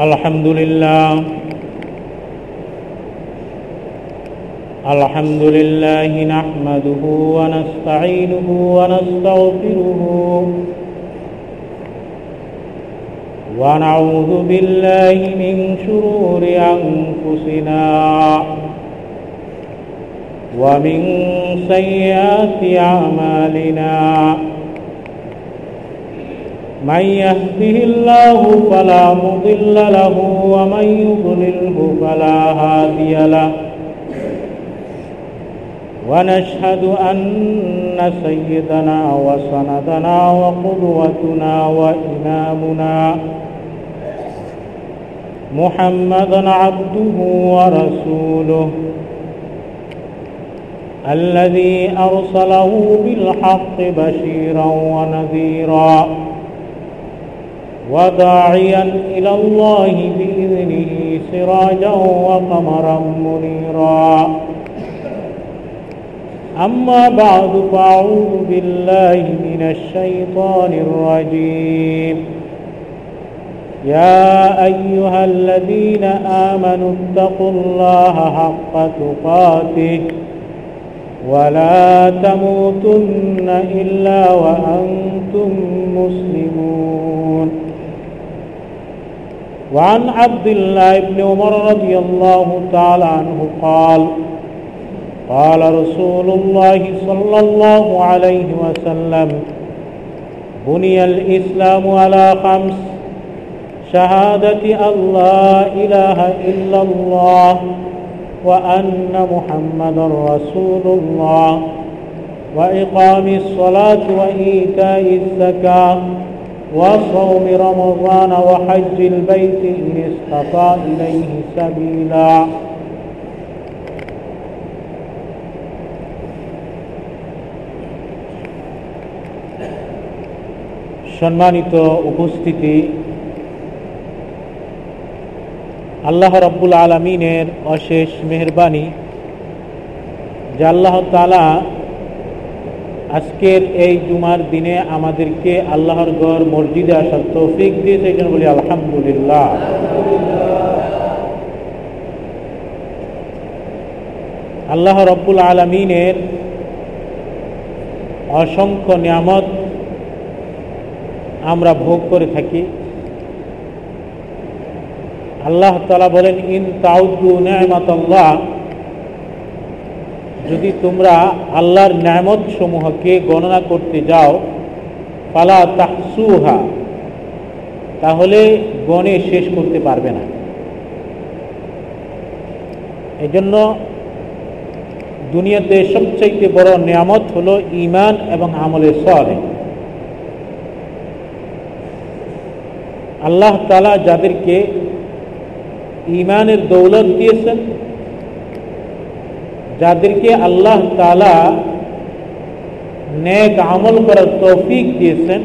الحمد لله الحمد لله نحمده ونستعينه ونستغفره. ونعوذ بالله من شرور أنفسنا ومن سيئات أعمالنا. من يهده الله فلا مضل له ومن يضلله فلا هادي له. ونشهد أن سيدنا وسندنا وقدوتنا وإمامنا محمدا عبده ورسوله الذي أرسله بالحق بشيرا ونذيرا. وداعيا إلى الله بإذنه سراجا وقمرا منيرا. أما بعد فأعوذ بالله من الشيطان الرجيم. يا أيها الذين آمنوا اتقوا الله حق تقاته ولا تموتن إلا وأنتم مسلمون. وعن عبد الله بن عمر رضي الله تعالى عنه قال قال رسول الله صلى الله عليه وسلم بني الإسلام على خمس شهادة أن لا إله إلا الله وأن محمدا رسول الله وإقام الصلاة وإيتاء الزكاة وصوم رمضان وحج البيت إن استطاع إليه سبيلا সম্মানিত উপস্থিতি আল্লাহ রব্বুল আলমিনের অশেষ মেহরবানি যে আল্লাহ তালা আজকের এই জুমার দিনে আমাদেরকে আল্লাহর গড় মসজিদে আসার তৌফিক দিয়েছে এই বলি, আলহামদুলিল্লাহ। আল্লাহ রব্বুল আলমিনের অসংখ্য নিয়ামত আমরা ভোগ করে থাকি। আল্লাহ তালা বলেন, ইন তাউদ্দু নেমাতাল্লাহ যদি তোমরা আল্লাহর ন্যামত সমূহকে গণনা করতে যাও পালা তাহসুহা, তাহলে গণে শেষ করতে পারবে না। এজন্য দুনিয়াতে সবচাইতে বড় নিয়ামত হলো ইমান এবং আমলের সলে আল্লাহ তালা যাদেরকে ইমানের দৌলত দিয়েছেন যাদেরকে আল্লাহ তালা নেক আমল করার তৌফিক দিয়েছেন,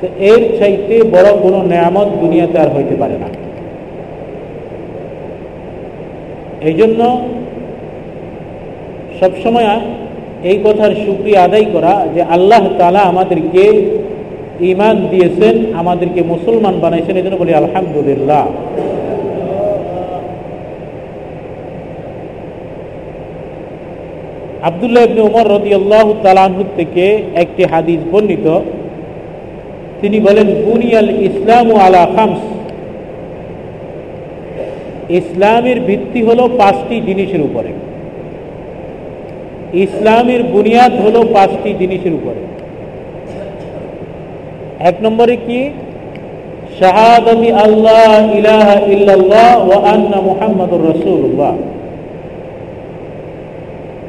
তো এর চাইতে বড় কোনো নেয়ামত দুনিয়াতে আর হইতে পারে না। এই জন্য সবসময় এই কথার সুক্রিয়া আদায় করা যে আল্লাহ তালা আমাদেরকে ইমান দিয়েছেন, আমাদেরকে মুসলমান বানাইছেন এই জন্য বলি আলহামদুলিল্লাহ। আবদুল্লাহ ইবনে উমর থেকে একটি হাদিস বর্ণিত। তিনি বলেন, বুনিয়াল ইসলাম আলা খামস। ইসলামের ভিত্তি হলো পাঁচটি জিনিসের উপরে। ইসলামের বুনিয়াদ হলো পাঁচটি জিনিসের উপরে। এক নম্বরে কি? শাহাদি আল্লাহ ইলাহা ইল্লাল্লাহ ও আন্না মুহাম্মদুর রসুল্লাহ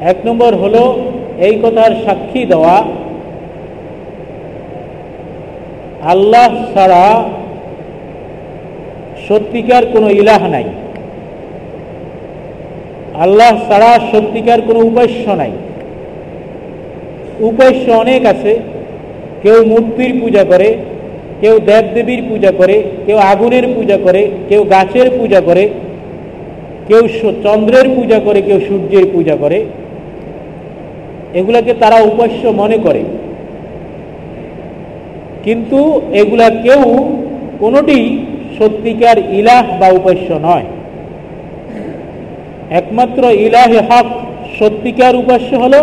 এক নম্বর হলো এই কথার সাক্ষী দেওয়া। আল্লাহ ছাড়া সত্যিকার কোনো ইলাহ নাই। আল্লাহ ছাড়া সত্যিকার কোনো উপাস্য নাই। উপাস্য অনেক আছে। কেউ মূর্তির পূজা করে, কেউ দেবদেবীর পূজা করে, কেউ আগুনের পূজা করে, কেউ গাছের পূজা করে, কেউ চন্দ্রের পূজা করে, কেউ সূর্যের পূজা করে। এগুলাকে তারা উপাস্য মনে করে। কিন্তু এগুলা কেউ কোনটি সত্যিকার ইলাহ বা উপাস্য নয়। একমাত্র ইলাহ হক সত্যিকার উপাস্য হল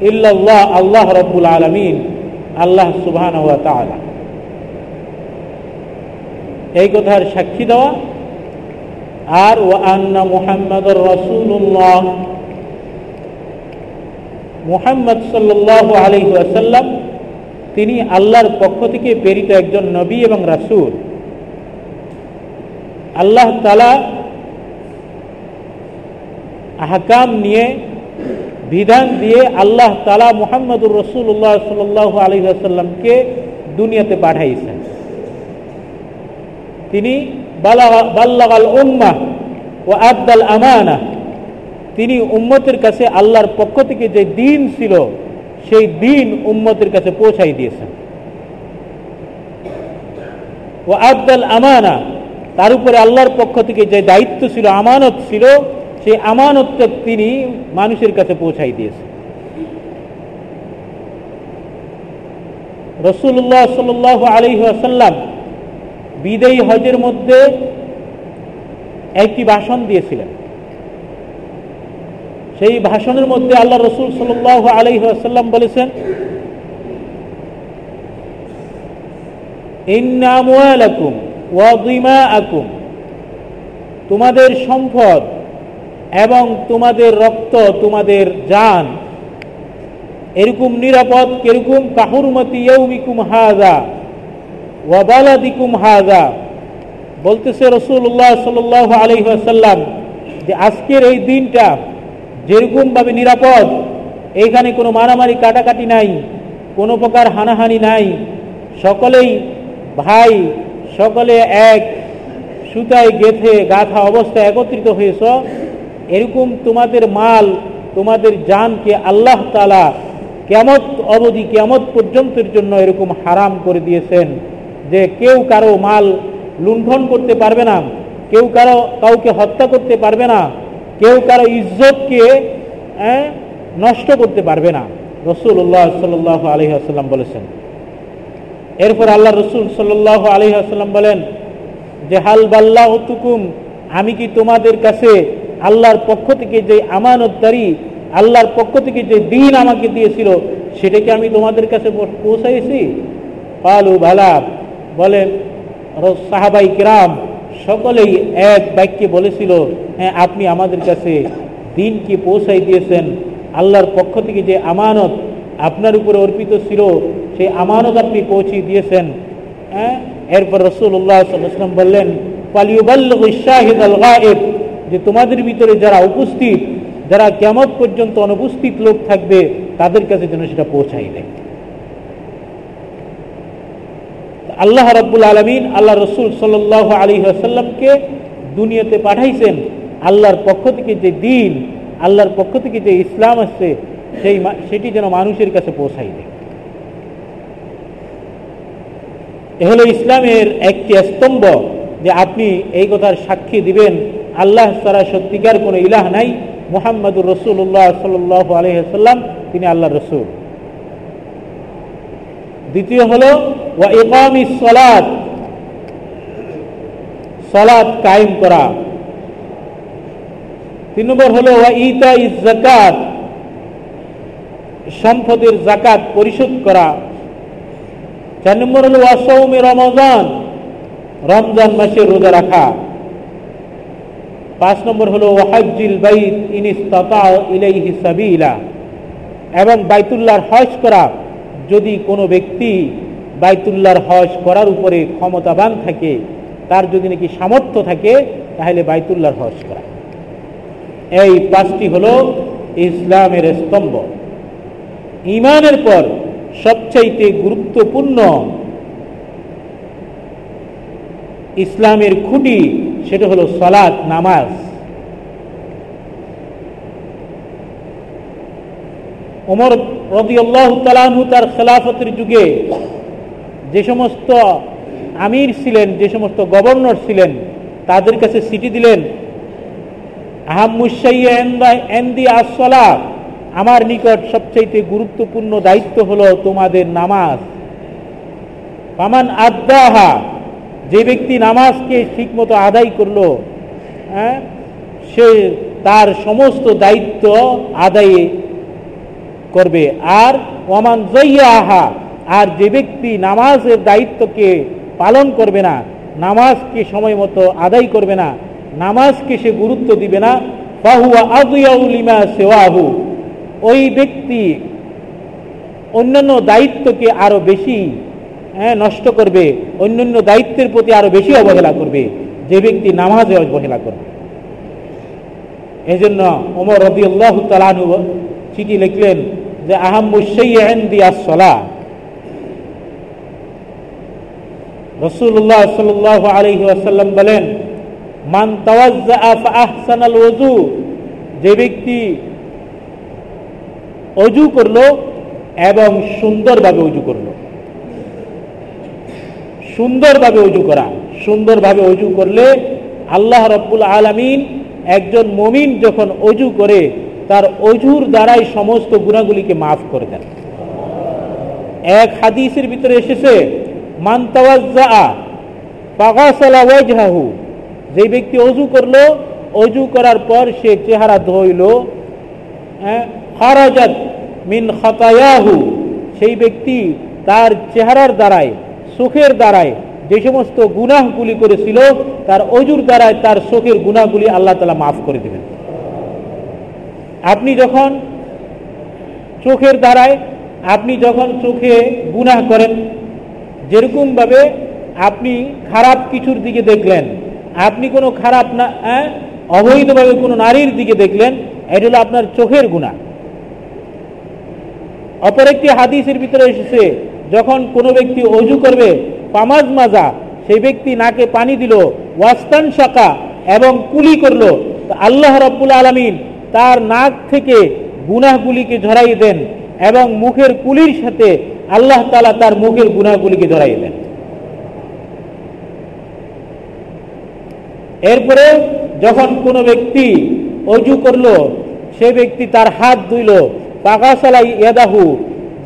ইল্লাল্লাহ, আল্লাহ রব্বুল আলমিন, আল্লাহ সুবহান এই কথার সাক্ষী দেওয়া, আর ও আন্না মুহাম্মদ রসুল্লাহ মুহাম্মদ সাল্লাহ আলহি আসাল্লাম তিনি আল্লাহর পক্ষ থেকে প্রেরিত একজন নবী এবং রাসুল। আল্লাহ তালা আহকাম নিয়ে বিধান দিয়ে আল্লাহ তালা মুহাম্মদুর রসুল্লাহ সাল আলী আসাল্লামকে দুনিয়াতে পাঠাইছেন। তিনি বাল্লাগাল উম্মা ও আব্দাল আমানা। তিনি উম্মতের কাছে আল্লাহর পক্ষ থেকে যে দিন ছিল, সেই দিন উম্মতের কাছে পৌঁছাই দিয়েছেন। ও আব্দাল আমানা, তার উপরে আল্লাহর পক্ষ থেকে যে দায়িত্ব ছিল, আমানত ছিল, সেই আমানতটা তিনি মানুষের কাছে পৌঁছাই দিয়েছেন। রসুল্লাহ সাল আলী আসাল্লাম বিদেয়ী হজের মধ্যে একটি ভাষণ দিয়েছিলেন। সেই ভাষণের মধ্যে আল্লাহ রসুল সাল আলী আসাল্লাম বলেছেন তোমাদের সম্পদ এবং তোমাদের রক্ত, তোমাদের যান এরকম নিরাপদ কেরকম কাহুরমতি ইয়ৌমিকুম হাজা ওয়াবালাদিকুম হাজা বলতেছে রসুল্লাহ সাল আলহাসাল্লাম যে আজকের এই দিনটা যেরকমভাবে নিরাপদ। এইখানে কোনো মারামারি, কাটাকাটি নাই, কোনো প্রকার হানাহানি নাই। সকলেই ভাই, সকলে এক, সুতায় গেথে গাথা অবস্থায় একত্রিত হয়েছ এরকম তোমাদের মাল, তোমাদের জানকে আল্লাহ তালা কেমত অবধি, কেমত পর্যন্তের জন্য এরকম হারাম করে দিয়েছেন যে কেউ কারও মাল লুণ্ঠন করতে পারবে না, কেউ কারও কাউকে হত্যা করতে পারবে না। কেউ কারও ইজ্জতকে নষ্ট করতে পারবে না। রসুল্লাহ সাল আলহি আসাল্লাম বলেছেন। এরপর আল্লাহ রসুল সাল্লাহ আলহি আসাল্লাম বলেন যে, হাল বাল্লাহ তুকুম আমি কি তোমাদের কাছে আল্লাহর পক্ষ থেকে যে আমানতদারি, আল্লাহর পক্ষ থেকে যে দিন আমাকে দিয়েছিল সেটাকে আমি তোমাদের কাছে পৌঁছাইছি? পালু ভালা বলেন সাহাবাই কিরাম সকলেই এক বাক্যে বলেছিল হ্যাঁ আপনি আমাদের কাছে দিনকে পৌঁছাই দিয়েছেন। আল্লাহর পক্ষ থেকে যে আমানত আপনার উপরে অর্পিত ছিল, সেই আমানত আপনি পৌঁছে দিয়েছেন। হ্যাঁ এরপর রসুল্লাহ সাল্লাম বললেন পালিউবাল্লাহ শাহিদ আল গায়েব যে তোমাদের ভিতরে যারা উপস্থিত, যারা কেমন পর্যন্ত অনুপস্থিত লোক থাকবে, তাদের কাছে যেন সেটা পৌঁছাই দেয় আল্লাহ রব্বুল আলমিন আল্লাহ রসুল সাল আলী আসাল্লামকে দুনিয়াতে পাঠাইছেন। আল্লাহর পক্ষ থেকে যে দিন, আল্লাহর পক্ষ থেকে যে ইসলাম আসছে, সেই সেটি যেন মানুষের কাছে পৌঁছাই দেয়। এ হলো ইসলামের একটি স্তম্ভ যে আপনি এই কথার সাক্ষী দিবেন, আল্লাহ সারা সত্যিকার কোনো ইলাহ নাই, মোহাম্মদুর রসুল্লাহ সাল আলহাম তিনি আল্লাহ রসুল। দ্বিতীয় হল ওয়াইকামি সলাদ সলাদ কায়েম করা। তিন নম্বর হল ইতা ইস জাকাত সম্পদের জাকাত পরিশোধ করা। চার নম্বর হল ওয়াসৌমে রমজান রমজান মাসে রোজা রাখা। পাঁচ নম্বর হলো ওয়াহাজিল বাইত ইনিস্তা ইলাইহি সাবিলা এবং বাইতুল্লাহর হজ করা। যদি কোনো ব্যক্তি বাইতুল্লাহর হজ করার উপরে ক্ষমতাবান থাকে, তার যদি নাকি সামর্থ্য থাকে, তাহলে বাইতুল্লাহর হজ করা। এই পাঁচটি হলো ইসলামের স্তম্ভ। ইমানের পর সবচাইতে গুরুত্বপূর্ণ ইসলামের খুঁটি, সেটা হলো সলাৎ নামাজ। ওমর তালাহু তার খেলাফতের যুগে যে সমস্ত আমির ছিলেন, যে সমস্ত গভর্নর ছিলেন, তাদের কাছে সিটি দিলেন আসলা আমার নিকট সবচাইতে গুরুত্বপূর্ণ দায়িত্ব হলো তোমাদের নামাজ। পামান আদাহা যে ব্যক্তি নামাজকে ঠিকমতো আদায় করল হ্যাঁ সে তার সমস্ত দায়িত্ব আদায়ে করবে। আর ওমান জইয়া আহা আর যে ব্যক্তি নামাজের দায়িত্বকে পালন করবে না, নামাজকে সময় মতো আদায় করবে না, নামাজকে সে গুরুত্ব দিবে না, ফাহুয়া আদুয়াউলিমা সেওয়াহু। ওই ব্যক্তি অন্যান্য দায়িত্বকে আরও বেশি হ্যাঁ নষ্ট করবে, অন্যান্য দায়িত্বের প্রতি আরও বেশি অবহেলা করবে, যে ব্যক্তি নামাজে অবহেলা করবে। এই জন্য ওমর রবি আল্লাহ তালানু চিঠি লিখলেন যে বলেন যে ব্যক্তি অজু করল এবং সুন্দরভাবে অজু করল। সুন্দরভাবে অজু করা। সুন্দরভাবে অজু করলে আল্লাহ রব্বুল আলমিন একজন মমিন যখন অজু করে তার অজুর দ্বারাই সমস্ত গুণাগুলিকে মাফ করে দেন। এক হাদিসের ভিতরে এসেছে যে ব্যক্তি অজু করল, অজু করার পর সে চেহারা ধইল খারাজাত মিন খতায়াহু, সেই ব্যক্তি তার চেহারার দ্বারায় সুখের দ্বারায় যে সমস্ত গুনাহগুলি করেছিল, তার অজুর দ্বারায় তার চোখের গুনাহগুলি আল্লাহ তালা মাফ করে দেবেন। আপনি যখন চোখের দ্বারায়, আপনি যখন চোখে গুনাহ করেন, যেরকমভাবে আপনি খারাপ কিছুর দিকে দেখলেন, আপনি কোনো খারাপ না অবৈধভাবে কোনো নারীর দিকে দেখলেন, এটা হলো আপনার চোখের গুণা অপর একটি হাদিসের ভিতরে এসেছে, যখন কোনো ব্যক্তি অজু করবে পামাজ মাজা, সেই ব্যক্তি নাকে পানি দিল ওয়াস্তান শাকা এবং কুলি করল আল্লাহ রব্বুল আলমিন তার নাক থেকে গুনাহগুলিকে ঝরাই দেন এবং মুখের কুলির সাথে আল্লাহ তালা তার মুখের গুনাহগুলিকে ঝরাই দেন। এরপরে যখন কোনো ব্যক্তি অজু করল, সে ব্যক্তি তার হাত ধুইল পাকাশালাই ইয়াদাহু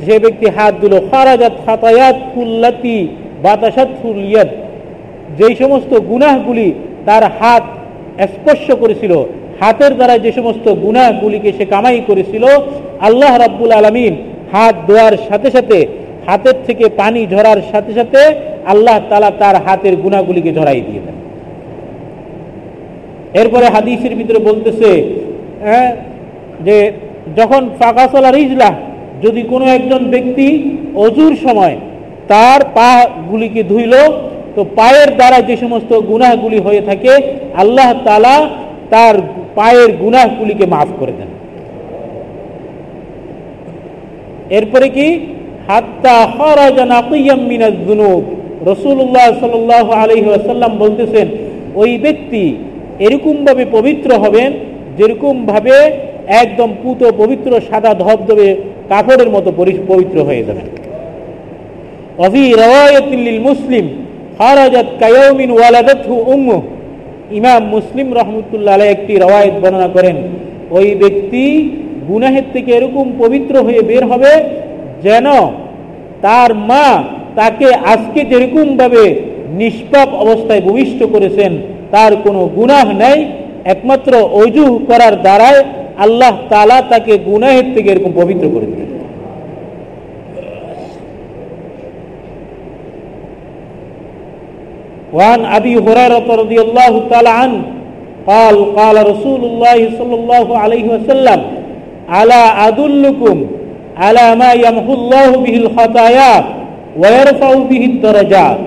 যে ব্যক্তি হাত দিল খারাজাত খাতায়াত ফুল্লাতি বাতাসাত ফুলিয়াদ যেই সমস্ত গুনাহগুলি তার হাত স্পর্শ করেছিল হাতের দ্বারা যে সমস্ত গুনাহগুলিকে সে কামাই করেছিল, আল্লাহ রাব্বুল আলমিন হাত ধোয়ার সাথে সাথে, হাতের থেকে পানি ঝরার সাথে সাথে আল্লাহ তালা তার হাতের গুণাগুলিকে ঝরাই দিয়ে দেন। এরপরে হাদিসের ভিতরে বলতেছে হ্যাঁ যে যখন ফাঁকাসলা রিজলা, যদি কোনো একজন ব্যক্তি অজুর সময় তার পা গুলিকে ধুইল, তো পায়ের দ্বারা যে সমস্ত গুনাহগুলি হয়ে থাকে, আল্লাহ তালা তার পায়ের গুনাহগুলিকে মাফ করে দেন। এরপরে কি? হাত্তা রসুল্লাহ আলহি আসাল্লাম বলতেছেন, ওই ব্যক্তি এরকমভাবে পবিত্র হবেন, যেরকমভাবে একদম পুত পবিত্র সাদা ধবধবে কাপড়ের মতো পবিত্র হয়ে যাবেন। অভি রওয়ায়তিল্লিল মুসলিম হারাজাত কায়মিন ওয়ালাদাতহু উম্মু ইমাম মুসলিম রহমতুল্লাহ একটি রওয়ায়ত বর্ণনা করেন, ওই ব্যক্তি গুনাহের থেকে এরকম পবিত্র হয়ে বের হবে যেন তার মা তাকে আজকে যেরকম ভাবে নিষ্পাপ অবস্থায় ভূমিষ্ঠ করেছেন, তার কোনো গুনাহ নেই। একমাত্র অজু করার দ্বারায় আল্লাহ তালা তাকে গুনাহের থেকে এরকম পবিত্র করে দিলেন। وعن أبي هريرة رضي الله تعالى عنه قال قال رسول الله صلى الله عليه وسلم على أدلكم على ما يمحو الله به الخطايا ويرفع به الدرجات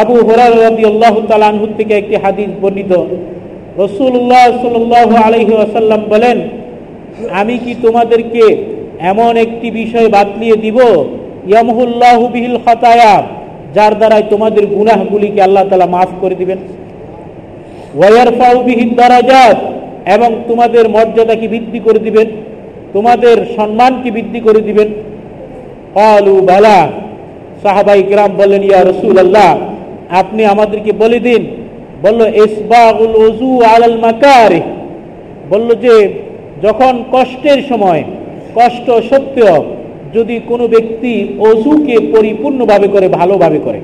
আবু হরার রবি আল্লাহ তালানহুর থেকে একটি হাদিস বর্ণিত রসুল্লাহ সাল আলহি আসাল্লাম বলেন আমি কি তোমাদেরকে এমন একটি বিষয় বাতলিয়ে দিব ইয়ামহুল্লাহ বিহিল খতায়া যার দ্বারাই তোমাদের গুনাহগুলিকে আল্লাহ তালা মাফ করে দিবেন। ওয়ার ওয়ারফাউবিহীন দারাজাত, এবং তোমাদের মর্যাদাকে বৃদ্ধি করে দিবেন, তোমাদের সম্মানকে বৃদ্ধি করে দিবেন। অলু বালা, সাহাবাই গ্রাম বললেন, ইয়া রসুল আল্লাহ আপনি আমাদেরকে বলে দিন। বলল ইসবাউল ওজু আলাল মাকার বলল যে, যখন কষ্টের সময়, কষ্ট সত্ত্বেও যদি কোনো ব্যক্তি অজুকে পরিপূর্ণভাবে করে, ভালোভাবে করে।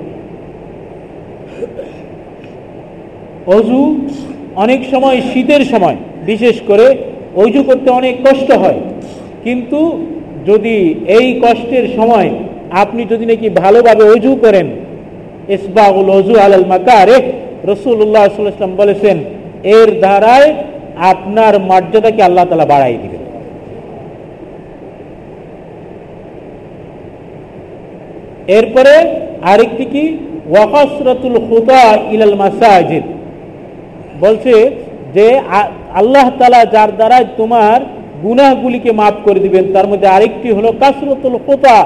অজু অনেক সময় শীতের সময়, বিশেষ করে অজু করতে অনেক কষ্ট হয়। কিন্তু যদি এই কষ্টের সময় আপনি যদি নাকি ভালোভাবে অজু করেন ইসবাউল অজু আলাল মাকারে রসুল্লাহ বলেছেন, এর দ্বারায় আপনার মর্যাদাকে আল্লাহ তালা বাড়াই দিবেন। এরপরে আরেকটি কি? ওয়াকাসরাতুল খুদা ইলাল মাসাজিদ। বলছে যে আল্লাহ তালা যার দ্বারা তোমার গুনাহগুলিকে মাফ করে দিবেন, তার মধ্যে আরেকটি হলো কাসরতুল খুতা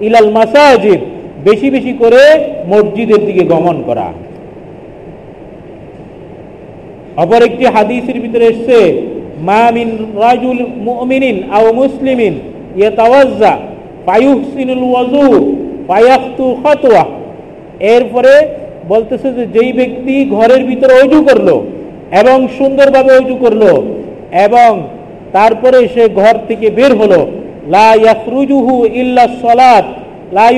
ইলাল মাসাজিদ, বেশি বেশি করে মসজিদের দিকে গমন করা। অপর একটি হাদিসের ভিতরে এসছে মামিন রাজুল মুমিনিন আও মুসলিমিন ইয়াতাওয়াজ্জা ফায়ুহসিনুল ওয়াজু খাতওয়া। এরপরে বলতেছে যে যেই ব্যক্তি ঘরের ভিতরে অজু করল এবং সুন্দরভাবে অজু করল এবং তারপরে সে ঘর থেকে বের হলো, লা ইয়াখরুজুহু ইল্লা সলাত, লা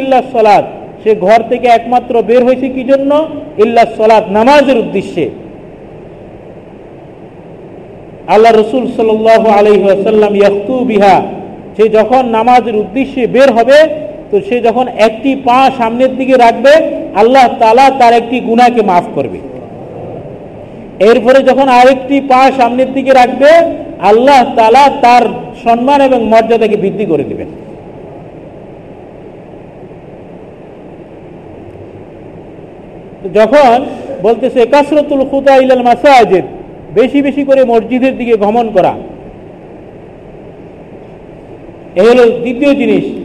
ইল্লা সলাত। সে ঘর থেকে একমাত্র বের হয়েছে কি জন্য? ইল্লা সলাত, নামাজের উদ্দেশ্যে। আল্লাহ রসুল সাল আলহিহাসাল্লাম ইয়াস্তু বিহা, সে যখন নামাজের উদ্দেশ্যে বের হবে তো সে যখন একটি পা সামনের দিকে রাখবে, আল্লাহ তালা তার একটি গুণাকে মাফ করবে। এরপরে যখন আরেকটি পা সামনের দিকে রাখবে, আল্লাহ তালা তার সম্মান এবং মর্যাদাকে বৃদ্ধি করে দেবেন। যখন বলতেছে, কাসরতুল খুদা ইলাল মাসাজিদ বেশি বেশি করে মসজিদের দিকে গমন করা। এ হলো দ্বিতীয় জিনিস।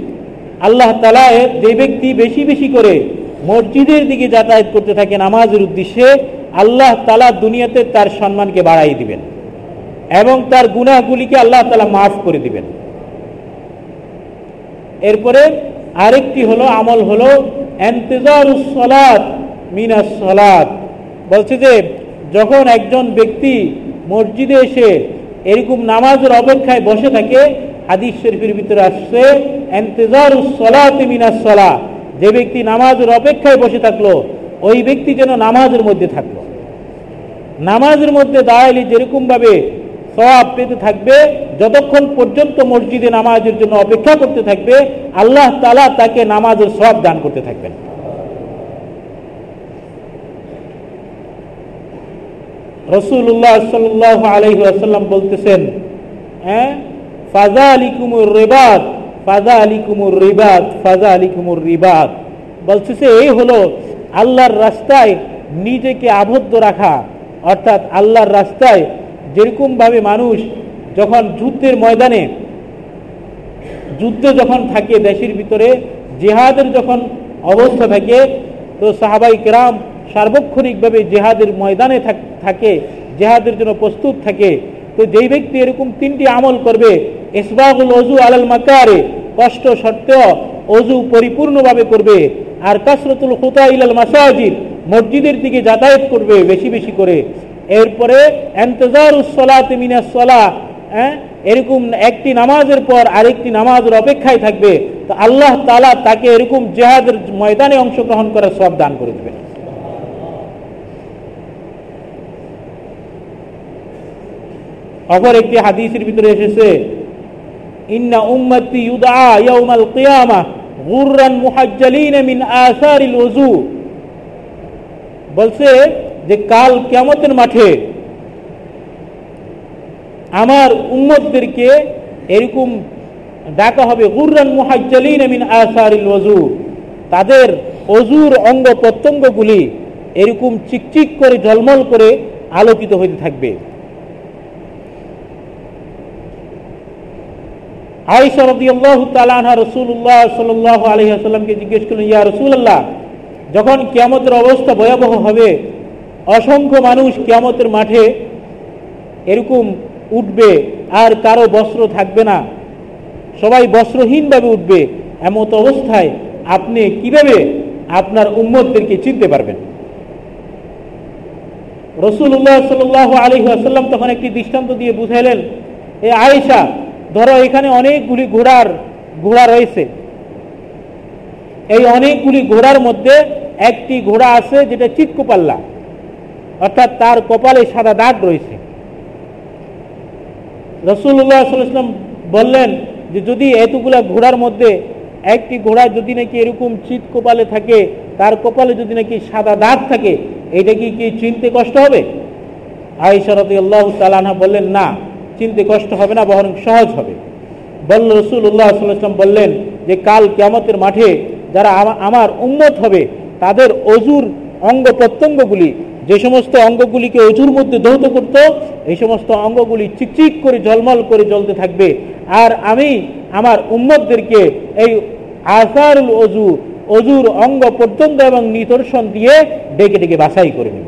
আল্লাহ তালায় যে ব্যক্তি বেশি বেশি করে মসজিদের দিকে যাতায়াত করতে থাকে নামাজের উদ্দেশ্যে, আল্লাহ তালা দুনিয়াতে তার সম্মানকে বাড়াই দিবেন এবং তার গুণাগুলিকে আল্লাহ তালা মাফ করে দিবেন। এরপরে আরেকটি হলো, আমল হলো, এন্তেজার সলাদ মিনাস সলাদ বলছে যে, যখন একজন ব্যক্তি মসজিদে এসে এরকম নামাজের অপেক্ষায় বসে থাকে হাদিস শরীফের ভিতরে আসছে, এন্তেজার সলা যে ব্যক্তি নামাজের অপেক্ষায় বসে থাকল, ওই ব্যক্তি যেন নামাজের মধ্যে থাকল। নামাজের মধ্যে দাঁড়াইলে যেরকম ভাবে সবাব পেতে থাকবে, যতক্ষণ পর্যন্ত মসজিদে নামাজের জন্য অপেক্ষা করতে থাকবে, আল্লাহ তালা তাকে নামাজের সব দান করতে থাকবেন। রসুল্লাহ সাল্লাহ আলহি আসাল্লাম বলতেছেন হ্যাঁ ফাজা আলিকুমুর রেবাদ ফাজা আলিকুমুর রিবাদ ফাজা আলিকুমুর রিবাদ। বলতেছে, এই হলো আল্লাহর রাস্তায় নিজেকে আবদ্ধ রাখা। অর্থাৎ আল্লাহর রাস্তায় যেরকমভাবে মানুষ যখন যুদ্ধের ময়দানে, যুদ্ধ যখন থাকে দেশের ভিতরে, জেহাদের যখন অবস্থা থাকে, তো সাহাবাই কেরাম সার্বক্ষণিকভাবে জেহাদের ময়দানে থাকে, জেহাদের জন্য প্রস্তুত থাকে। তো যেই ব্যক্তি এরকম তিনটি আমল করবে ইসবাহুল অজু আলাল মাকারে, কষ্ট সত্ত্বেও অজু পরিপূর্ণভাবে করবে, আর কাসরতুল খুতা ইলাল মাসাজিদ, মসজিদের দিকে যাতায়াত করবে বেশি বেশি করে। এরপরে এন্তজার উসলাতে সলা হ্যাঁ? এরকম একটি নামাজের পর আরেকটি নামাজের অপেক্ষায় থাকবে। তো আল্লাহ তালা তাকে এরকম জেহাদের ময়দানে অংশগ্রহণ করার সব দান করে দেবেন। অপর একটি হাদিসের ভিতরে এসেছে, ইন্না উম্মতি ইউদা ইয়াউমাল কিয়ামা গুররান মুহাজ্জালিন মিন আসারিল ওযু। বলছে যে কাল কিয়ামতের মাঠে আমার উম্মতদেরকে এরকম ডাকা হবে, গুররান মুহাজ্জালিন মিন আসারিল ওযু। তাদের অজুর অঙ্গ প্রত্যঙ্গগুলি এরকম চিকচিক করে ঝলমল করে আলোকিত হইতে থাকবে। আইসা রদিয়াল্লাহ তালানহা রসুল্লাহ সাল্লাহ আলহি আসাল্লামকে জিজ্ঞেস করলেন, ইয়া রসুল্লাহ যখন কিয়ামতের অবস্থা ভয়াবহ হবে, অসংখ্য মানুষ কিয়ামতের মাঠে এরকম উঠবে আর কারও বস্ত্র থাকবে না। সবাই বস্ত্রহীনভাবে উঠবে। এমত অবস্থায় আপনি কীভাবে আপনার উম্মতদেরকে চিনতে পারবেন? রসুল্লাহ সাল্লাহ আলী আসাল্লাম তখন একটি দৃষ্টান্ত দিয়ে বুঝাইলেন, এ আয়েশা ধরো এখানে অনেকগুলি ঘোড়ার ঘোড়া রয়েছে। এই অনেকগুলি ঘোড়ার মধ্যে একটি ঘোড়া আছে যেটা চিৎকুপাল্লা, অর্থাৎ তার কপালে সাদা দাগ রয়েছে। রসুল্লাহ সাল্লাম বললেন যে, যদি এতগুলা ঘোড়ার মধ্যে একটি ঘোড়া যদি নাকি এরকম চিত কপালে থাকে, তার কপালে যদি নাকি সাদা দাগ থাকে, এটা কি কি চিনতে কষ্ট হবে? আইসারত আল্লাহ তালানা বললেন, না। চিনতে কষ্ট হবে না, বরং সহজ হবে। বলল রসুল উল্লাহ সাল্লাম বললেন যে, কাল কেমতের মাঠে যারা আমার উন্মত হবে, তাদের অজুর অঙ্গ প্রত্যঙ্গগুলি, যে সমস্ত অঙ্গগুলিকে অজুর মধ্যে দৌত করত, এই সমস্ত অঙ্গগুলি চিকচিক করে, ঝলমল করে জ্বলতে থাকবে। আর আমি আমার উম্মতদেরকে এই আসারুল অজু, অজুর অঙ্গ পর্যন্ত এবং নিদর্শন দিয়ে ডেকে ডেকে বাছাই করে নেব।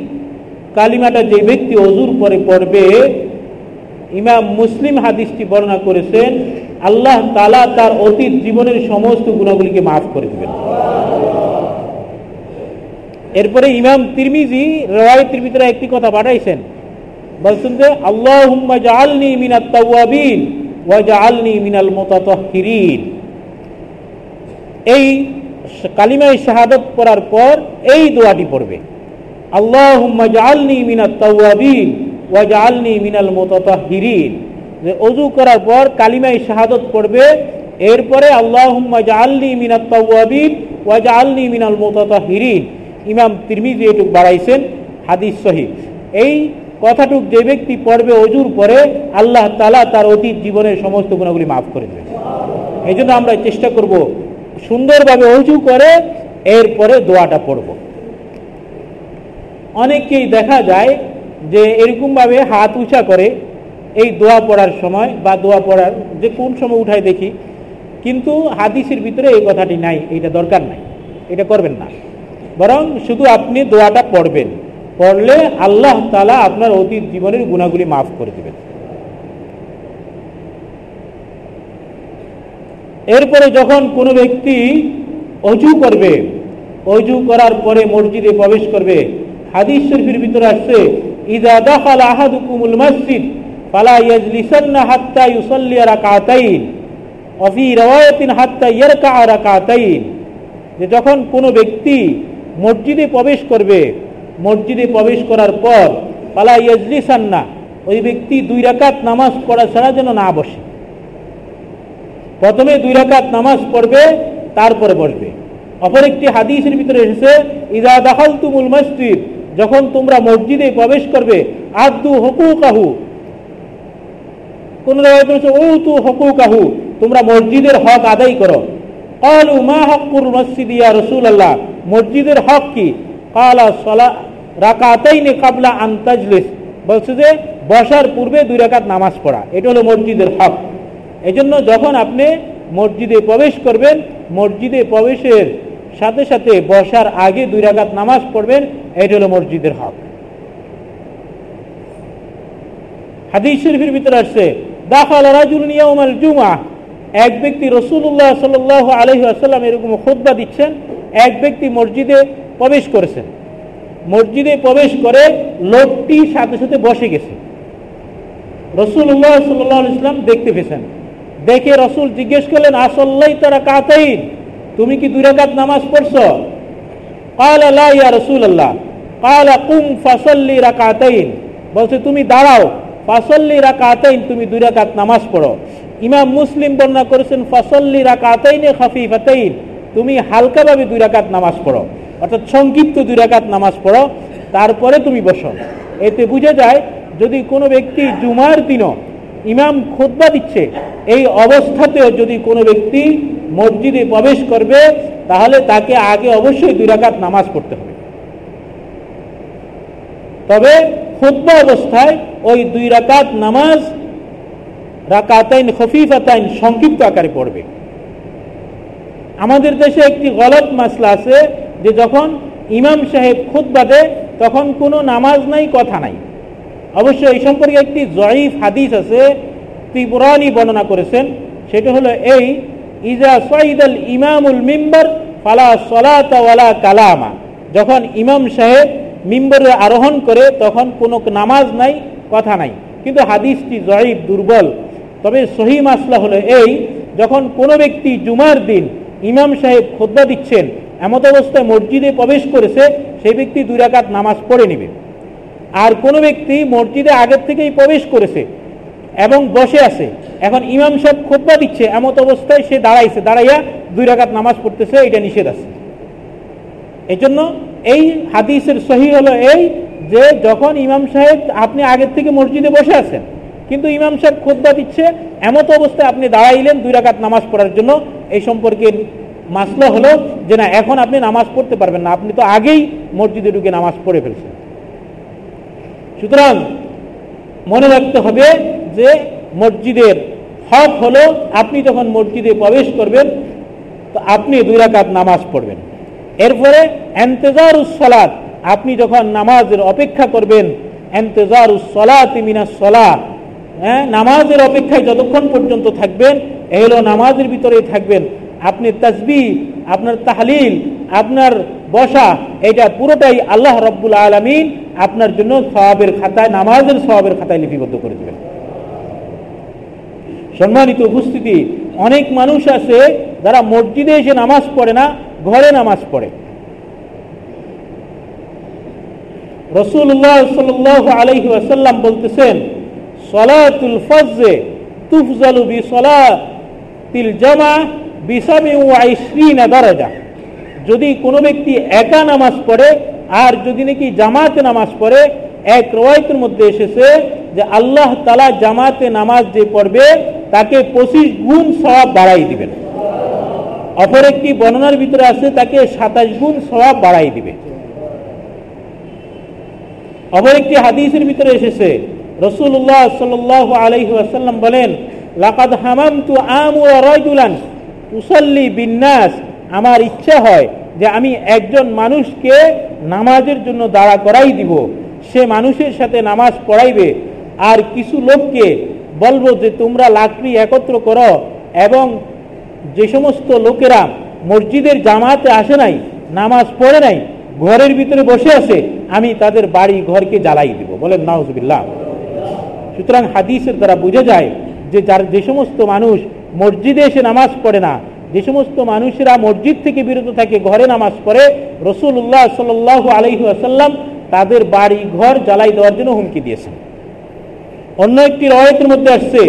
কালিমাটা যে ব্যক্তি অজুর পরে পড়বে, ইমাম মুসলিম হাদিসটি বর্ণনা করেছেন, আল্লাহ তালা তার অতীত জীবনের সমস্ত গুণাগুলিকে মাফ করে দেবেন। এরপরে ইমাম তিরমিজি রেওয়ায়তের ভিতরে একটি কথা পাঠাইছেন। বলছেন যে আল্লাহ জালনি মিনাত তাওয়াবিন ওয়া জালনি মিনাল মুতাতাহহিরিন। এই কালিমায় শাহাদত পড়ার পর এই দোয়াটি পড়বে। যে ওযু করার পর কালিমায় শাহাদত পড়বে, এরপরে মিনাল ইমাম তিরমিজি এটুক বাড়াইছেন, হাদিস সহি। এই কথাটুক যে ব্যক্তি পড়বে অজুর পরে, আল্লাহ তালা তার অতীত জীবনের সমস্ত গুণাগুলি মাফ করে দেবে। এই আমরা চেষ্টা করব সুন্দরভাবে অজু করে, এরপরে দোয়াটা পড়ব। অনেককেই দেখা যায় যে এরকমভাবে হাত উঁচা করে এই দোয়া পড়ার সময় বা দোয়া পড়ার যে কোন সময় উঠায় দেখি, কিন্তু হাদিসের ভিতরে এই কথাটি নাই এটা দরকার নাই, এটা করবেন না। বরং শুধু আপনি দোয়াটা পড়বেন, পড়লে আল্লাহ তালা আপনার অতীত জীবনের গুণাগুলি মাফ করে দেবেন। এরপরে যখন কোনো ব্যক্তি অজু করবে, অজু করার পরে মসজিদে প্রবেশ করবে হাদিস শরীফের ভিতরে আসছে, ইদা দাখাল আহাদুকুমুল মসজিদ, ফালা ইয়াজলিসান্না হাত্তা ইউসাল্লি রাকাতাইন অফি রাওয়ায়াতিন হাত্তা ইয়ারকা রাকাতাইন। যে যখন কোনো ব্যক্তি মসজিদে প্রবেশ করবে, মসজিদে প্রবেশ করার পর পালা ইয়াজলিসান্না ওই ব্যক্তি দুই রাকাত নামাজ পড়া ছাড়া যেন না বসে। প্রথমে দুই রাকাত নামাজ পড়বে, তারপরে বসবে। অপর একটি হাদিসের ভিতরে এসেছে, ইদা দাখাল তুমুল মসজিদ যখন তোমরা মসজিদে প্রবেশ করবে, আদু হকু কাহু কোন ও তু হকু তোমরা মসজিদের হক আদায় করো। কালু মা হকুর মসজিদ ইয়া রসুল আল্লাহ মসজিদের হক কি? কালা সলা, রাকাতাইনে কাবলা আন্তাজলিস বলছে যে, বসার পূর্বে দুই রাকাত নামাজ পড়া, এটা হলো মসজিদের হক। এই জন্য যখন আপনি মসজিদে প্রবেশ করবেন, মসজিদে প্রবেশের সাথে সাথে বসার আগে দুই রাগাত নামাজ পড়বেন, এটা হলো মসজিদের হক। হাদিস শরীফের ভিতরে আসছে, দাখাল রাজুল নিয়মাল জুমা এক ব্যক্তি রসুল্লাহ সাল আলহি আসাল্লাম এরকম খোদ্া দিচ্ছেন, এক ব্যক্তি মসজিদে প্রবেশ করেছেন। মসজিদে প্রবেশ করে লোকটি সাথে সাথে বসে গেছে। রসুল্লাহ সাল্লাহ ইসলাম দেখতে পেয়েছেন। দেখে রসুল জিজ্ঞেস করলেন আসল্লাই তারা কাতাইন? তুমি কি দুই রাকাত নামাজ পড়ছ? কাল আল্লাহ ইয়া রসুল আল্লাহ কাল কুম ফাসল্লি রাকাতাইন। বলছে, তুমি দাঁড়াও, ফাসল্লি রাকাতাইন তুমি দুই রাকাত নামাজ পড়ো। ইমাম মুসলিম বর্ণনা করেছেন, ফাসল্লি রাকাতাইনে খাফিফাতাইন। তুমি হালকাভাবে দুই রাকাত নামাজ পড়ো, অর্থাৎ সংক্ষিপ্ত দুই রাকাত নামাজ পড়ো, তারপরে তুমি বসো। এতে বুঝা যায়, যদি কোনো ব্যক্তি জুমার দিনও ইমাম খোদ্া দিচ্ছে, এই অবস্থাতেও যদি কোনো ব্যক্তি মসজিদে প্রবেশ করবে, তাহলে তাকে আগে অবশ্যই দুই রাকাত নামাজ পড়তে হবে। তবে খোদ্া অবস্থায় ওই দুই রাকাত নামাজ রাকাতাইন খফিফাতাইন সংক্ষিপ্ত আকারে পড়বে। আমাদের দেশে একটি গলত মাসলা আছে যে যখন ইমাম সাহেব খুদ বাদে তখন কোনো নামাজ নাই, কথা নাই। অবশ্য এই সম্পর্কে একটি জয়ীফ হাদিস আছে, ত্রিপুরানি বর্ণনা করেছেন, সেটা হলো এই ইজা সঈদ ইমামুল মিম্বর, ফালা সলাতা কালামা। যখন ইমাম সাহেব মিম্বরে আরোহণ করে, তখন কোনো নামাজ নাই, কথা নাই। কিন্তু হাদিসটি জয়ীব, দুর্বল। তবে সহি মাসলা হলো এই, যখন কোনো ব্যক্তি জুমার দিন ইমাম সাহেব খোদ্া দিচ্ছেন, এমত অবস্থায় মসজিদে প্রবেশ করেছে, সেই ব্যক্তি দুই রাকাত নামাজ পড়ে নেবে। আর কোনো ব্যক্তি মসজিদে আগের থেকেই প্রবেশ করেছে এবং বসে আছে। এখন ইমাম সাহেব খোদ্া দিচ্ছে, এমত অবস্থায় সে দাঁড়াইছে, দাঁড়াইয়া দুই রাকাত নামাজ পড়তেছে, এটা নিষেধ আছে। এই জন্য এই হাদিসের সহি হলো এই যে যখন ইমাম সাহেব আপনি আগের থেকে মসজিদে বসে আছেন, কিন্তু ইমাম সাহেব খোদ্া দিচ্ছে, এমত অবস্থায় আপনি দাঁড়াইলেন দুই রাকাত নামাজ পড়ার জন্য, এই সম্পর্কে মাসলা হলো যে না, এখন আপনি নামাজ পড়তে পারবেন না, আপনি তো আগেই মসজিদে ঢুকে নামাজ পড়ে ফেলছেন। সুতরাং মনে রাখতে হবে যে মসজিদের হক হলো আপনি যখন মসজিদে প্রবেশ করবেন, তো আপনি দুই রাকাত নামাজ পড়বেন। এরপরে এন্তেজার উসলাত আপনি যখন নামাজের অপেক্ষা করবেন এন্তেজার উসলাত মিনা সলা হ্যাঁ নামাজের অপেক্ষায় যতক্ষণ পর্যন্ত থাকবেন এ হলো নামাজের ভিতরেই থাকবেন। আপনি তসবি আপনার তাহলিল, আপনার বসা এটা পুরোটাই আল্লাহ রব্বুল আলমিন আপনার জন্য সবাবের খাতায়, নামাজের সবাবের খাতায় লিপিবদ্ধ করে দেবেন। সম্মানিত উপস্থিতি, অনেক মানুষ আছে যারা মসজিদে এসে নামাজ পড়ে না, ঘরে নামাজ পড়ে। রসুল্লাহ সাল আলহি আসাল্লাম বলতেছেন, সলাতুল ফজে তুফজালু বি সলাতিল জামা বিসামি ওয়াইশ্রিনা দরজা। যদি কোনো ব্যক্তি একা নামাজ পড়ে, আর যদি নাকি জামাতে নামাজ পড়ে, এক রওয়ায়তের মধ্যে এসেছে যে আল্লাহ তালা জামাতে নামাজ যে পড়বে, তাকে পঁচিশ গুণ সবাব বাড়াই দিবেন। অপর একটি বর্ণনার ভিতরে আছে, তাকে সাতাশ গুণ সবাব বাড়াই দিবে। অপর একটি হাদিসের ভিতরে এসেছে রসুল্লাহ সাল আলহি আসাল্লাম বলেন, লাকাদ হামাম তু আমুরাজুলান উসল্লি বিন্যাস আমার ইচ্ছা হয় যে আমি একজন মানুষকে নামাজের জন্য দাঁড়া করাই দিব। সে মানুষের সাথে নামাজ পড়াইবে। আর কিছু লোককে বলব যে তোমরা লাকড়ি একত্র করো এবং যে সমস্ত লোকেরা মসজিদের জামাতে আসে নাই, নামাজ পড়ে নাই, ঘরের ভিতরে বসে আছে, আমি তাদের বাড়ি ঘরকে জ্বালাই দিব। বলেন, নাউজবিল্লাহ। সুতরাং হাদিসের দ্বারা বুঝে যায় যে যার যে সমস্ত মানুষ মসজিদে এসে নামাজ পড়ে না যে সমস্ত মানুষেরা মসজিদ থেকে বিরত থাকে, ঘরে নামাজ পড়ে রসুল্লাহ সাল আলহি আসাল্লাম তাদের বাড়ি, ঘর জ্বালাই দেওয়ার জন্য হুমকি দিয়েছেন। অন্য একটি রয়েতের মধ্যে আসছে,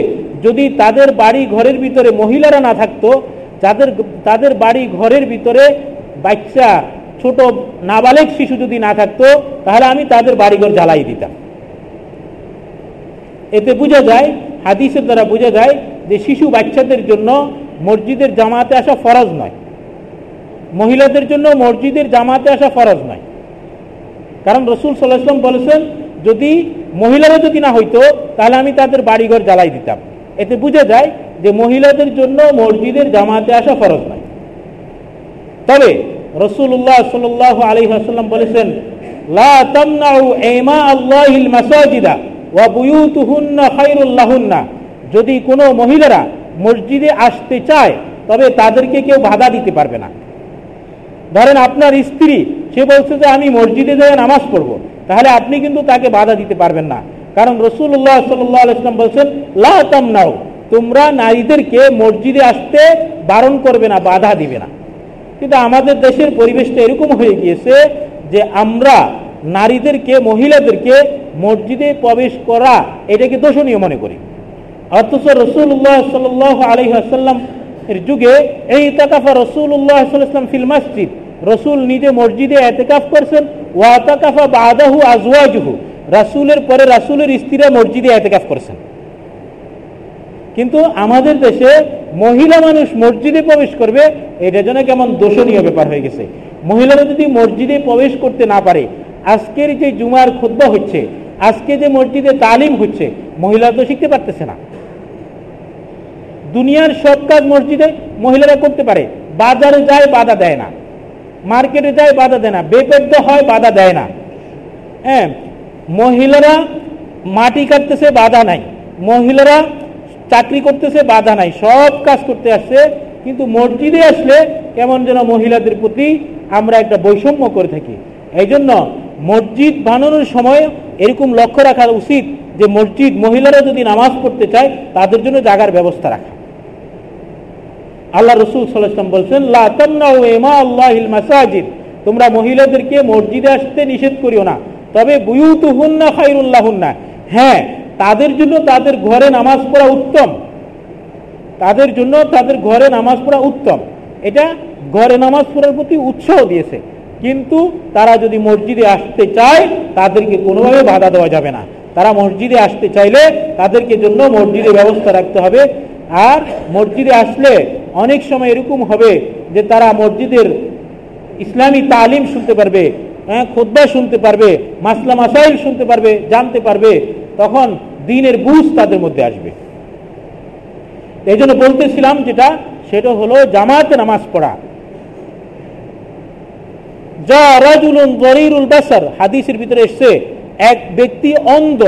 যদি তাদের বাড়ি ঘরের ভিতরে মহিলারা না থাকতো, যাদের, তাদের বাড়ি ঘরের ভিতরে বাচ্চা, ছোট নাবালেক শিশু যদি না থাকতো, তাহলে আমি তাদের বাড়িঘর জ্বালাই দিতাম। এতে বোঝা যায়, হাদিসের দ্বারা বোঝা যায় যে শিশু বাচ্চাদের জন্য মসজিদের জামাতে আসা ফরজ নয়। মহিলাদের জন্য মসজিদের জামাতে আসা ফরজ নয়। কারণ রসুল সাল্লাহাম বলেছেন, যদি মহিলারা যদি না হইতো, তাহলে আমি তাদের বাড়িঘর জ্বালাই দিতাম। এতে বুঝা যায় যে মহিলাদের জন্য মসজিদের জামাতে আসা ফরজ নয়। তবে রসুল্লাহ সাল আলী আসাল্লাম বলেছেন যদি কোনো মহিলারা মসজিদে আসতে চায়, তবে তাদেরকে কেউ বাধা দিতে পারবে না। ধরেন আপনার স্ত্রী, সে বলছে যে, আমি মসজিদে যাই নামাজ পড়ব। তাহলে আপনি কিন্তু তাকে বাধা দিতে পারবেন না। কারণ রসুল্লাহ সাল্লাম বলছেন লাতাম নাও তোমরা নারীদেরকে মসজিদে আসতে বারণ করবে না, বাধা দিবে না। কিন্তু আমাদের দেশের পরিবেশটা এরকম হয়ে গিয়েছে যে, আমরা নারীদেরকে, মহিলাদেরকে মসজিদে প্রবেশ করা, এটাকে দোষণীয় মনে করি। অথচ রসুল্লাহ সাল আলহাসাল্লাম এর যুগে এই তাকাফা রসুল্লাহ সাল্লাম ফিল মসজিদ। রসুল নিজে মসজিদে এতেকাফ করছেন ওয়াতাকাফা বাদাহু আজওয়াজহু। রাসুলের পরে রাসুলের স্ত্রীরা মসজিদে এতেকাফ করছেন। কিন্তু আমাদের দেশে মহিলা মানুষ মসজিদে প্রবেশ করবে, এটা যেন কেমন দোষণীয় ব্যাপার হয়ে গেছে। মহিলারা যদি মসজিদে প্রবেশ করতে না পারে, আজকের যে জুমার খুদ্া হচ্ছে, আজকে যে মসজিদে তালিম হচ্ছে, মহিলারা তো শিখতে পারতেছে না। দুনিয়ার সব কাজ মসজিদে মহিলারা করতে পারে। বাজারে যায় বাধা দেয় না। মার্কেটে যায় বাধা দেয় না। বেপেদ্য হয় বাধা দেয় না। হ্যাঁ মহিলারা মাটি কাটতেছে, বাধা নাই। মহিলারা চাকরি করতেছে, বাধা নাই। সব কাজ করতে আসছে, কিন্তু মসজিদে আসলে কেমন যেন মহিলাদের প্রতি আমরা একটা বৈষম্য করে থাকি। এই জন্য মসজিদ বানানোর সময় এরকম লক্ষ্য রাখা উচিত যে মসজিদ মহিলারা যদি নামাজ পড়তে চায়, তাদের জন্য জাগার ব্যবস্থা রাখা। আল্লাহ রসুল সাল্লাম বলছেন মাসাজিদ। তোমরা মহিলাদেরকে মসজিদে আসতে নিষেধ করিও না, তবে বুয়ুতু হুন্না খাইরুল্লাহ হুন্না হ্যাঁ তাদের জন্য তাদের ঘরে নামাজ পড়া উত্তম। তাদের জন্য তাদের ঘরে নামাজ পড়া উত্তম। এটা ঘরে নামাজ পড়ার প্রতি উৎসাহ দিয়েছে। কিন্তু তারা যদি মসজিদে আসতে চায়, তাদেরকে কোনোভাবে বাধা দেওয়া যাবে না। তারা মসজিদে আসতে চাইলে তাদেরকে জন্য মসজিদে ব্যবস্থা রাখতে হবে। আর মসজিদে আসলে অনেক সময় এরকম হবে যে তারা মসজিদের ইসলামী তালিম শুনতে পারবে হ্যাঁ খোদ্া শুনতে পারবে, মাসলা মাসাইল শুনতে পারবে, জানতে পারবে, তখন দিনের বুঝ তাদের মধ্যে আসবে। এই জন্য বলতেছিলাম যেটা, সেটা হলো জামাতে নামাজ পড়া। যা রাজুলুন জরিরুল বাসার হাদিসের ভিতরে এসছে, এক ব্যক্তি অন্ধ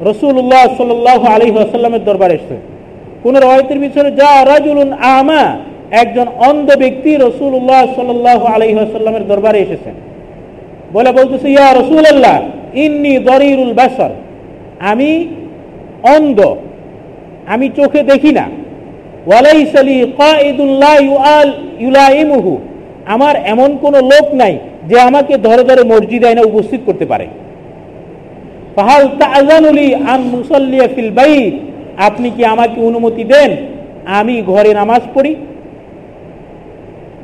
রসুল্লাহ সাল আলী আসাল্লামের দরবার এসছে। কোন রয়েতের ভিতরে যা রাজুলুন আমা একজন অন্ধ ব্যক্তি রসুল্লাহ সাল আলী আসাল্লামের দরবারে এসেছেন। বলে বলতেছে, ইয়া রসুল আল্লাহ ইন্নি দরিরুল বাসার আমি অন্ধ, আমি চোখে দেখি না। আমার এমন কোন লোক নাই যে আমাকে ধরে ধরে মসজিদে এনে উপস্থিত করতে পারে। ফাহাল তাজানুলি আন মুসাল্লিয়া ফিল বাইত আপনি কি আমাকে অনুমতি দেন? আমি ঘরে নামাজ পড়ি।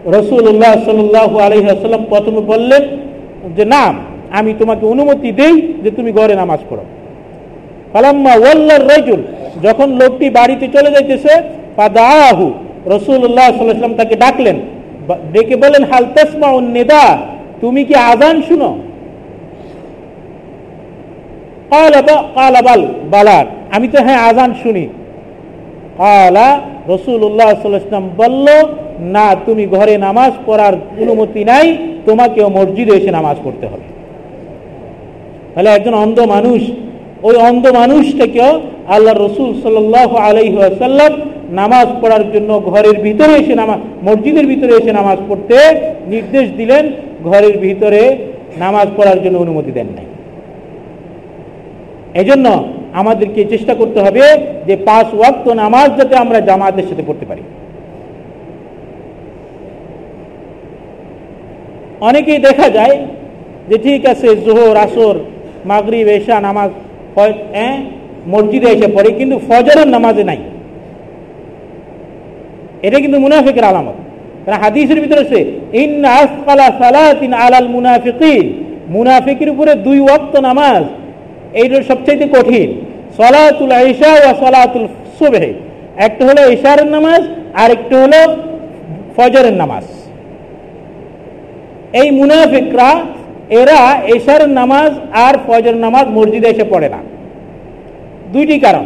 রসুল্লাহ সাল্লাহ আলহাম প্রথমে বললেন যে, না, আমি তোমাকে অনুমতি দেই যে তুমি ঘরে নামাজ পড়ো। ফালাম্মা ওয়াল্লার রজুল, যখন লোকটি বাড়িতে চলে যাইতেছে পাদাহু রসুল্লাহ সাল্লাম তাকে ডাকলেন। ডেকে বলেন হাল তসমা নেদা, তুমি কি আজান শুনো? আমি তো হ্যাঁ আজান শুনি। কালা রসুল্লাহ বলল, না, তুমি ঘরে নামাজ পড়ার অনুমতি নাই, তোমাকেও মসজিদে এসে নামাজ পড়তে হবে। তাহলে একজন অন্ধ মানুষ, ওই অন্ধ মানুষটাকেও আল্লাহ রসুল সাল আলহাসাল্লাম নামাজ পড়ার জন্য ঘরের ভিতরে এসে নামাজ মসজিদের ভিতরে এসে নামাজ পড়তে নির্দেশ দিলেন, ঘরের ভিতরে নামাজ পড়ার জন্য অনুমতি দেন নাই। এজন্য আমাদেরকে চেষ্টা করতে হবে যে পাঁচ ওয়াক্ত নামাজ যাতে আমরা জামাতের সাথে পড়তে পারি। অনেকেই দেখা যায় যে ঠিক আছে, জোহর, আসর, মাগরিব, এশা নামাজ হ্যাঁ মসজিদে এসে পড়ে, কিন্তু ফজরের নামাজে নাই। এটা কিন্তু মুনাফিকের আলামত। হাদিসের ভিতরে সে আলাল মুনাফিকিন। মুনাফিকের উপরে দুই ওয়াক্ত নামাজ এইটা সবচেয়ে কঠিন। সলাতুল ঈশা ও সলাতুল সুবহে। একটা হলো ঈশারের নামাজ আর একটা হলো ফজরের নামাজ। এই মুনাফিকরা, এরা এশার নামাজ আর ফজর নামাজ মসজিদে এসে পড়ে না। দুইটি কারণ।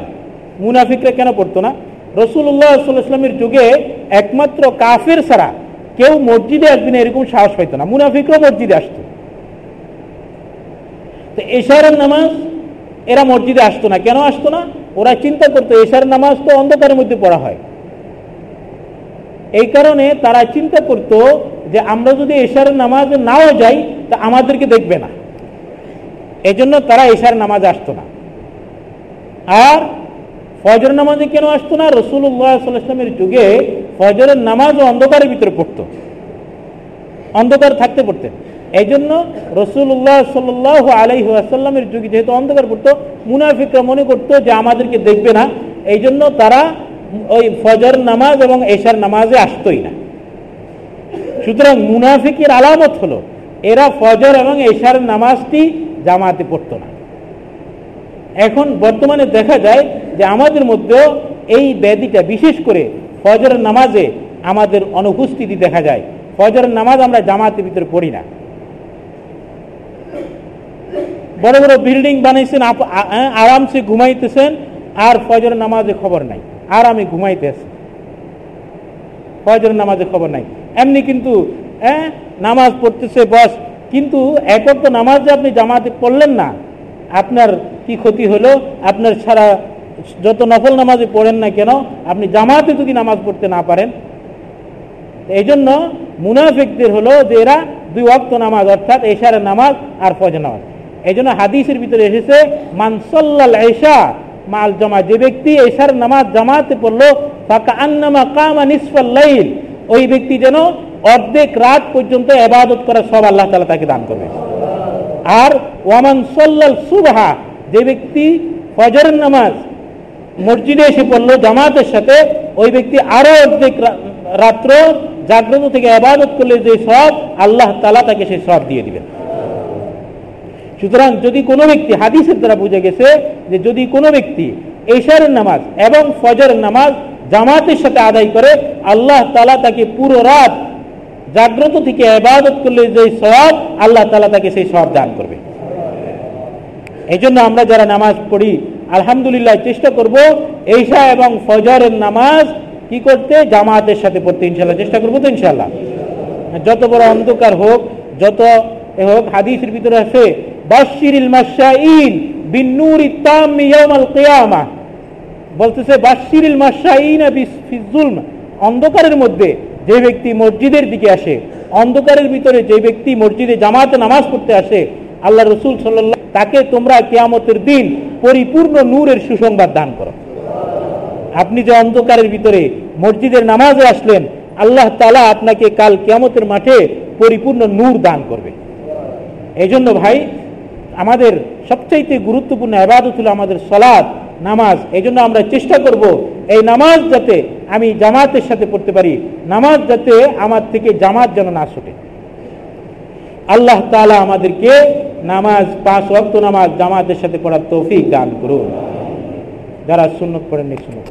মুনাফিকরা কেন পড়তো না? রসুল্লাহ সাল্লামের যুগে একমাত্র কাফের ছাড়া কেউ মসজিদে একদিন এরকম সাহস পাইত না। মুনাফিকরাও মসজিদে আসতো। তো এশারের নামাজ এরা মসজিদে আসতো না। কেন আসতো না? ওরা চিন্তা করতো, এশার নামাজ তো অন্ধকারের মধ্যে পড়া হয়। এই কারণে তারা চিন্তা করত যে আমরা যদি এশার নামাজ নাও যাই, তা আমাদেরকে দেখবে না। এজন্য তারা এশার নামাজ আসতো না। আর ফজর নামাজে কেন আসতো না? রসুল্লাহামের যুগে ফজরের নামাজ অন্ধকারের ভিতরে পড়তো। অন্ধকার থাকতে পড়তেন এই জন্য রসুল্লাহ সাল আলাইহি আসাল্লামের যুগে যেহেতু অন্ধকার পড়তো মুনাফিকরা মনে করতো যে আমাদেরকে দেখবে না এই জন্য তারা ওই ফজর নামাজ এবং এশার নামাজে আসতোই না। সুতরাং মুনাফিকের আলামত হলো, এরা ফজর এবং এশার নামাজটি জামাতে পড়তো না। এখন বর্তমানে দেখা যায় যে আমাদের মধ্যেও এই ব্যাধিটা, বিশেষ করে ফজর নামাজে আমাদের অনুপস্থিতি দেখা যায়। ফজরের নামাজ আমরা জামাতের ভিতরে পড়ি না। বড় বড় বিল্ডিং বানাইছেন আরামসে ঘুমাইতেছেন, আর ফজর নামাজে খবর নাই। আরামে ঘুমাইতেছে ফজর নামাজে খবর নাই। এমনি কিন্তু নামাজ পড়তেছে, বস। কিন্তু এক অক্ত নামাজ যে আপনি জামাতে পড়লেন না। আপনার কি ক্ষতি হলো? আপনার সারা যত নফল নামাজে পড়েন না কেন, আপনি জামাতে যদি নামাজ পড়তে না পারেন এই জন্য মুনাফিকদের হলো যে এরা দুই অক্ত নামাজ, অর্থাৎ এশারের নামাজ আর ফজর নামাজ। এই জন্য হাদিসের ভিতরে এসেছে মানসল্লাল এশা মাল জমা, যে ব্যক্তি এশার নামাজ জামাতে পড়ল ফাঁকা আন্নামা কামা নিসফাল্লাইল ওই ব্যক্তি যেন অর্ধেক রাত পর্যন্ত এবাদত করা সব আল্লাহ তালা তাকে দান করবে। আর ওয়ামান সল্লাল সুবহা, যে ব্যক্তি ফজরের নামাজ মসজিদে এসে পড়ল জামাতের সাথে, ওই ব্যক্তি আরও অর্ধেক রাত্র জাগ্রত থেকে আবাদত করলে যে সব আল্লাহ তালা তাকে সেই সব দিয়ে দিবেন। সুতরাং যদি কোনো ব্যক্তি হাদিসের দ্বারা বুঝে গেছে যে যদি কোনো ব্যক্তি এশারের নামাজ এবং ফজরের নামাজ জামাতের সাথে আদায় করে, আল্লাহ তালা তাকে পুরো রাত জাগ্রত থেকে আবাদত করলে যে সব আল্লাহ তালা তাকে সেই সব দান করবে। এই জন্য আমরা যারা নামাজ পড়ি, আলহামদুলিল্লাহ চেষ্টা করব এইশা এবং ফজরের নামাজ কি করতে, জামাতের সাথে পড়তে ইনশাল্লাহ চেষ্টা করব তো ইনশাল্লাহ যত বড় অন্ধকার হোক, যত হোক, হাদিসের ভিতরে আছে বাশিরিল মাসাইন বিন্নুর ইত্তাম ইয়াউমাল কিয়ামা। বলতেছে বাশিরিল মাসাইন অন্ধকারের মধ্যে যে ব্যক্তি মসজিদের দিকে আসে, অন্ধকারের ভিতরে যে ব্যক্তি মসজিদে জামাতে নামাজ পড়তে আসে, আল্লাহ রসুল সাল্লাহ তাকে তোমরা কেয়ামতের দিন পরিপূর্ণ নূরের সুসংবাদ দান করো। আপনি যে অন্ধকারের ভিতরে মসজিদের নামাজে আসলেন, আল্লাহ তালা আপনাকে কাল কেয়ামতের মাঠে পরিপূর্ণ নূর দান করবে। এই জন্য ভাই আমাদের সবচাইতে গুরুত্বপূর্ণ আবাদত হলো আমাদের সলাদ নামাজ। এই জন্য আমরা চেষ্টা করব এই নামাজ যাতে আমি জামাতের সাথে পড়তে পারি, নামাজ যাতে আমার থেকে জামাত যেন না ছুটে। আল্লাহ তালা আমাদেরকে নামাজ, পাঁচ অক্ত নামাজ জামাতের সাথে পড়ার তৌফিক দান করুন। যারা সুন্নত পড়েন সুন্নত